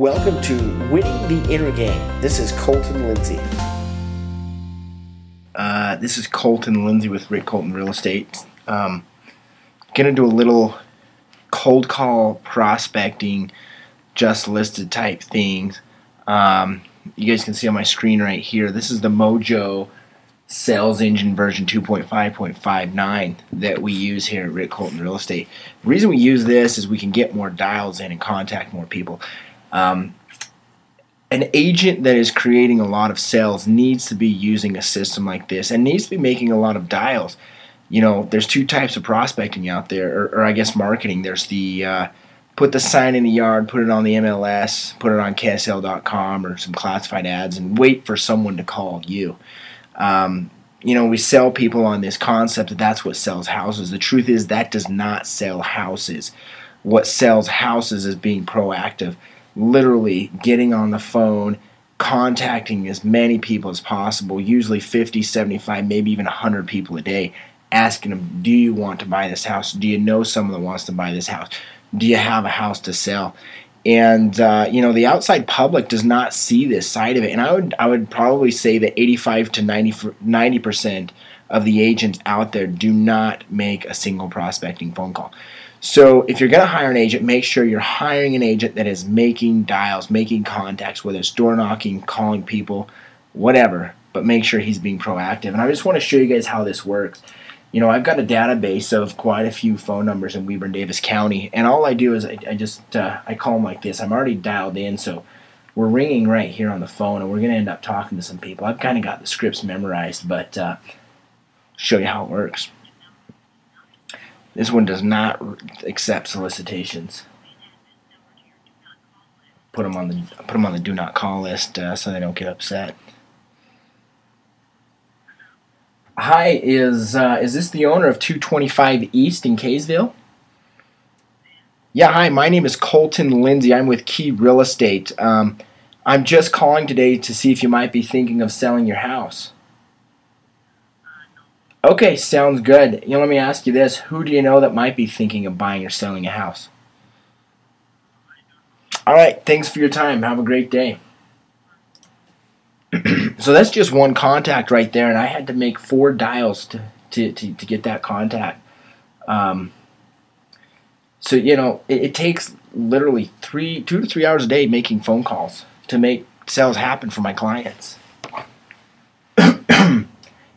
Welcome to Winning the Inner Game. This is Colton Lindsay. Uh, this is Colton Lindsay with Rick Colton Real Estate. Um, gonna do a little cold call prospecting, just listed type things. Um, you guys can see on my screen right here. This is the Mojo Sales Engine version 2.5.59 that we use here at Rick Colton Real Estate. The reason we use this is we can get more dials in and contact more people. Um, an agent that is creating a lot of sales needs to be using a system like this and needs to be making a lot of dials. You know, there's two types of prospecting out there, or, or I guess marketing. There's the uh, put the sign in the yard, put it on the MLS, put it on KSL.com or some classified ads, and wait for someone to call you. Um, you know, we sell people on this concept that that's what sells houses. The truth is that does not sell houses. What sells houses is being proactive literally getting on the phone, contacting as many people as possible, usually 50, 75, maybe even 100 people a day, asking them, Do you want to buy this house? Do you know someone that wants to buy this house? Do you have a house to sell? And uh, you know the outside public does not see this side of it, and I would I would probably say that 85 to 90 percent of the agents out there do not make a single prospecting phone call. So if you're going to hire an agent, make sure you're hiring an agent that is making dials, making contacts, whether it's door knocking, calling people, whatever, but make sure he's being proactive. And I just want to show you guys how this works. You know, I've got a database of quite a few phone numbers in Weber and Davis County, and all I do is I, I just uh, I call them like this. I'm already dialed in, so we're ringing right here on the phone, and we're going to end up talking to some people. I've kind of got the scripts memorized, but uh, show you how it works. This one does not accept solicitations. Put them on the put them on the do not call list uh, so they don't get upset. Hi, is uh, is this the owner of 225 East in Kaysville? Yeah, hi. My name is Colton Lindsay. I'm with Key Real Estate. Um, I'm just calling today to see if you might be thinking of selling your house. Okay, sounds good. You know, let me ask you this: Who do you know that might be thinking of buying or selling a house? All right, thanks for your time. Have a great day. so that's just one contact right there, and I had to make four dials to to, to, to get that contact. Um, so you know, it, it takes literally three, two to three hours a day making phone calls to make sales happen for my clients.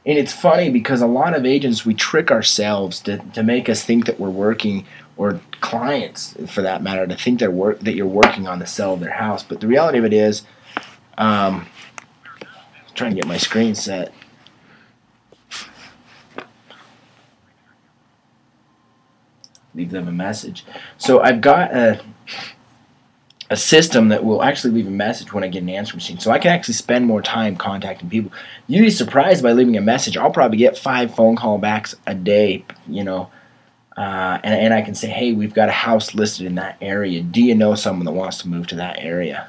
And it's funny because a lot of agents, we trick ourselves to, to make us think that we're working, or clients for that matter, to think that, work, that you're working on the sale of their house. But the reality of it is, um, I'm trying to get my screen set. Leave them a message. So I've got a a system that will actually leave a message when I get an answer machine. So I can actually spend more time contacting people. You'd be surprised by leaving a message. I'll probably get five phone call backs a day, you know, uh, and, and I can say, hey, we've got a house listed in that area. Do you know someone that wants to move to that area?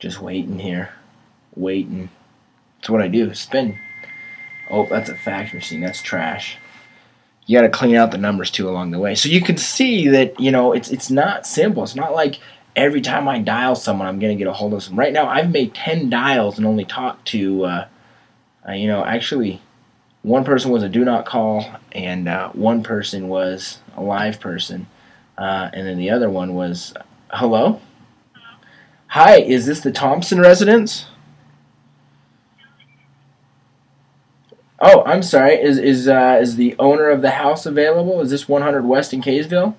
Just waiting here. Waiting. That's what I do. Spin. Oh, that's a fax machine. That's trash you got to clean out the numbers too along the way. So you can see that you know it's it's not simple. It's not like every time I dial someone, I'm going to get a hold of them. Right now, I've made ten dials and only talked to, uh, uh, you know, actually, one person was a do not call, and uh, one person was a live person, uh, and then the other one was, hello. Hi, is this the Thompson residence? Oh, I'm sorry. Is is uh, is the owner of the house available? Is this 100 West in Kaysville?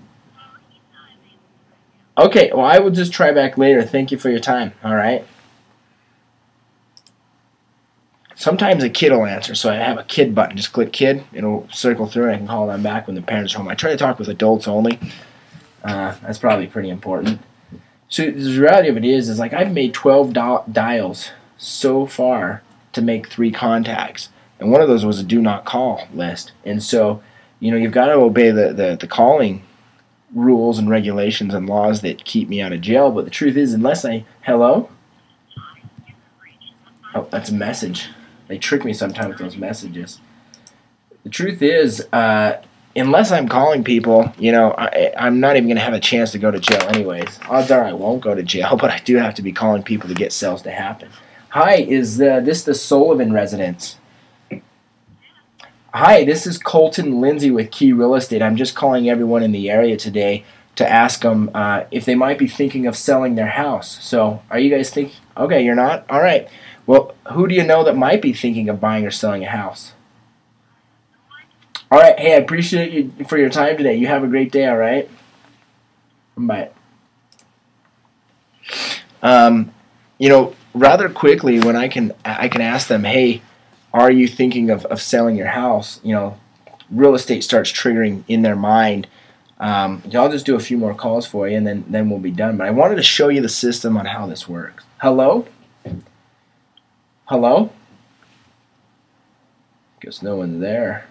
Okay, well, I will just try back later. Thank you for your time. All right. Sometimes a kid will answer, so I have a kid button. Just click kid. It'll circle through, and I can call them back when the parents are home. I try to talk with adults only. Uh, that's probably pretty important. So the reality of it is, is like I've made 12 dials so far to make three contacts and one of those was a do not call list. And so, you know, you've got to obey the, the, the calling rules and regulations and laws that keep me out of jail. But the truth is, unless I, hello? Oh, that's a message. They trick me sometimes with those messages. The truth is, uh, unless I'm calling people, you know, I, I'm not even going to have a chance to go to jail anyways. Odds are I won't go to jail, but I do have to be calling people to get sales to happen. Hi, is uh, this the Sullivan residence? Hi, this is Colton Lindsay with Key Real Estate. I'm just calling everyone in the area today to ask them uh, if they might be thinking of selling their house. So, are you guys thinking? Okay, you're not? All right. Well, who do you know that might be thinking of buying or selling a house? All right. Hey, I appreciate you for your time today. You have a great day. All right. Bye. Um, you know, rather quickly when I can I can ask them, hey, are you thinking of, of selling your house? You know, real estate starts triggering in their mind. Um, I'll just do a few more calls for you and then, then we'll be done. But I wanted to show you the system on how this works. Hello? Hello? Guess no one's there.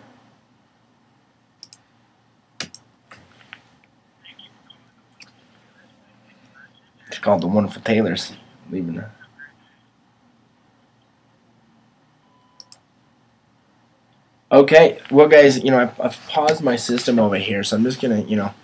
It's called the Wonderful Tailors. Leaving there. Okay, well, guys, you know, I've, I've, paused my system over here, so I'm just gonna, you know,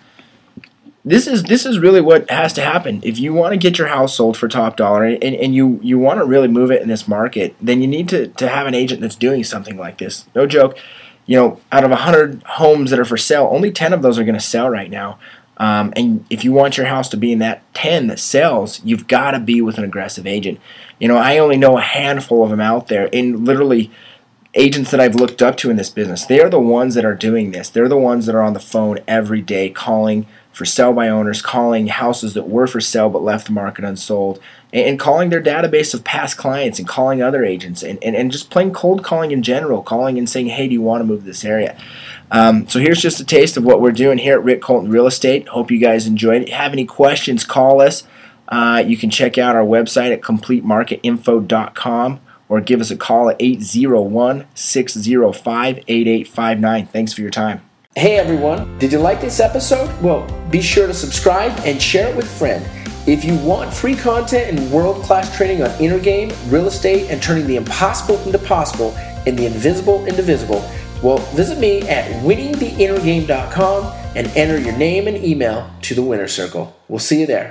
this is this is really what has to happen. If you want to get your house sold for top dollar and, and you you want to really move it in this market, then you need to to have an agent that's doing something like this. No joke. You know, out of 100 homes that are for sale, only 10 of those are going to sell right now. Um, and if you want your house to be in that 10 that sells, you've got to be with an aggressive agent. You know, I only know a handful of them out there, and literally agents that I've looked up to in this business, they are the ones that are doing this. They're the ones that are on the phone every day calling for sell by owners, calling houses that were for sale but left the market unsold, and, calling their database of past clients and calling other agents and, and, and just plain cold calling in general, calling and saying, hey, do you want to move this area? Um, so here's just a taste of what we're doing here at Rick Colton Real Estate. Hope you guys enjoyed it. Have any questions, call us. Uh, you can check out our website at completemarketinfo.com or give us a call at 801 605 8859. Thanks for your time. Hey everyone, did you like this episode? Well, be sure to subscribe and share it with a friend. If you want free content and world class training on inner game, real estate, and turning the impossible into possible and the invisible into visible, well, visit me at winningtheinnergame.com and enter your name and email to the winner circle. We'll see you there.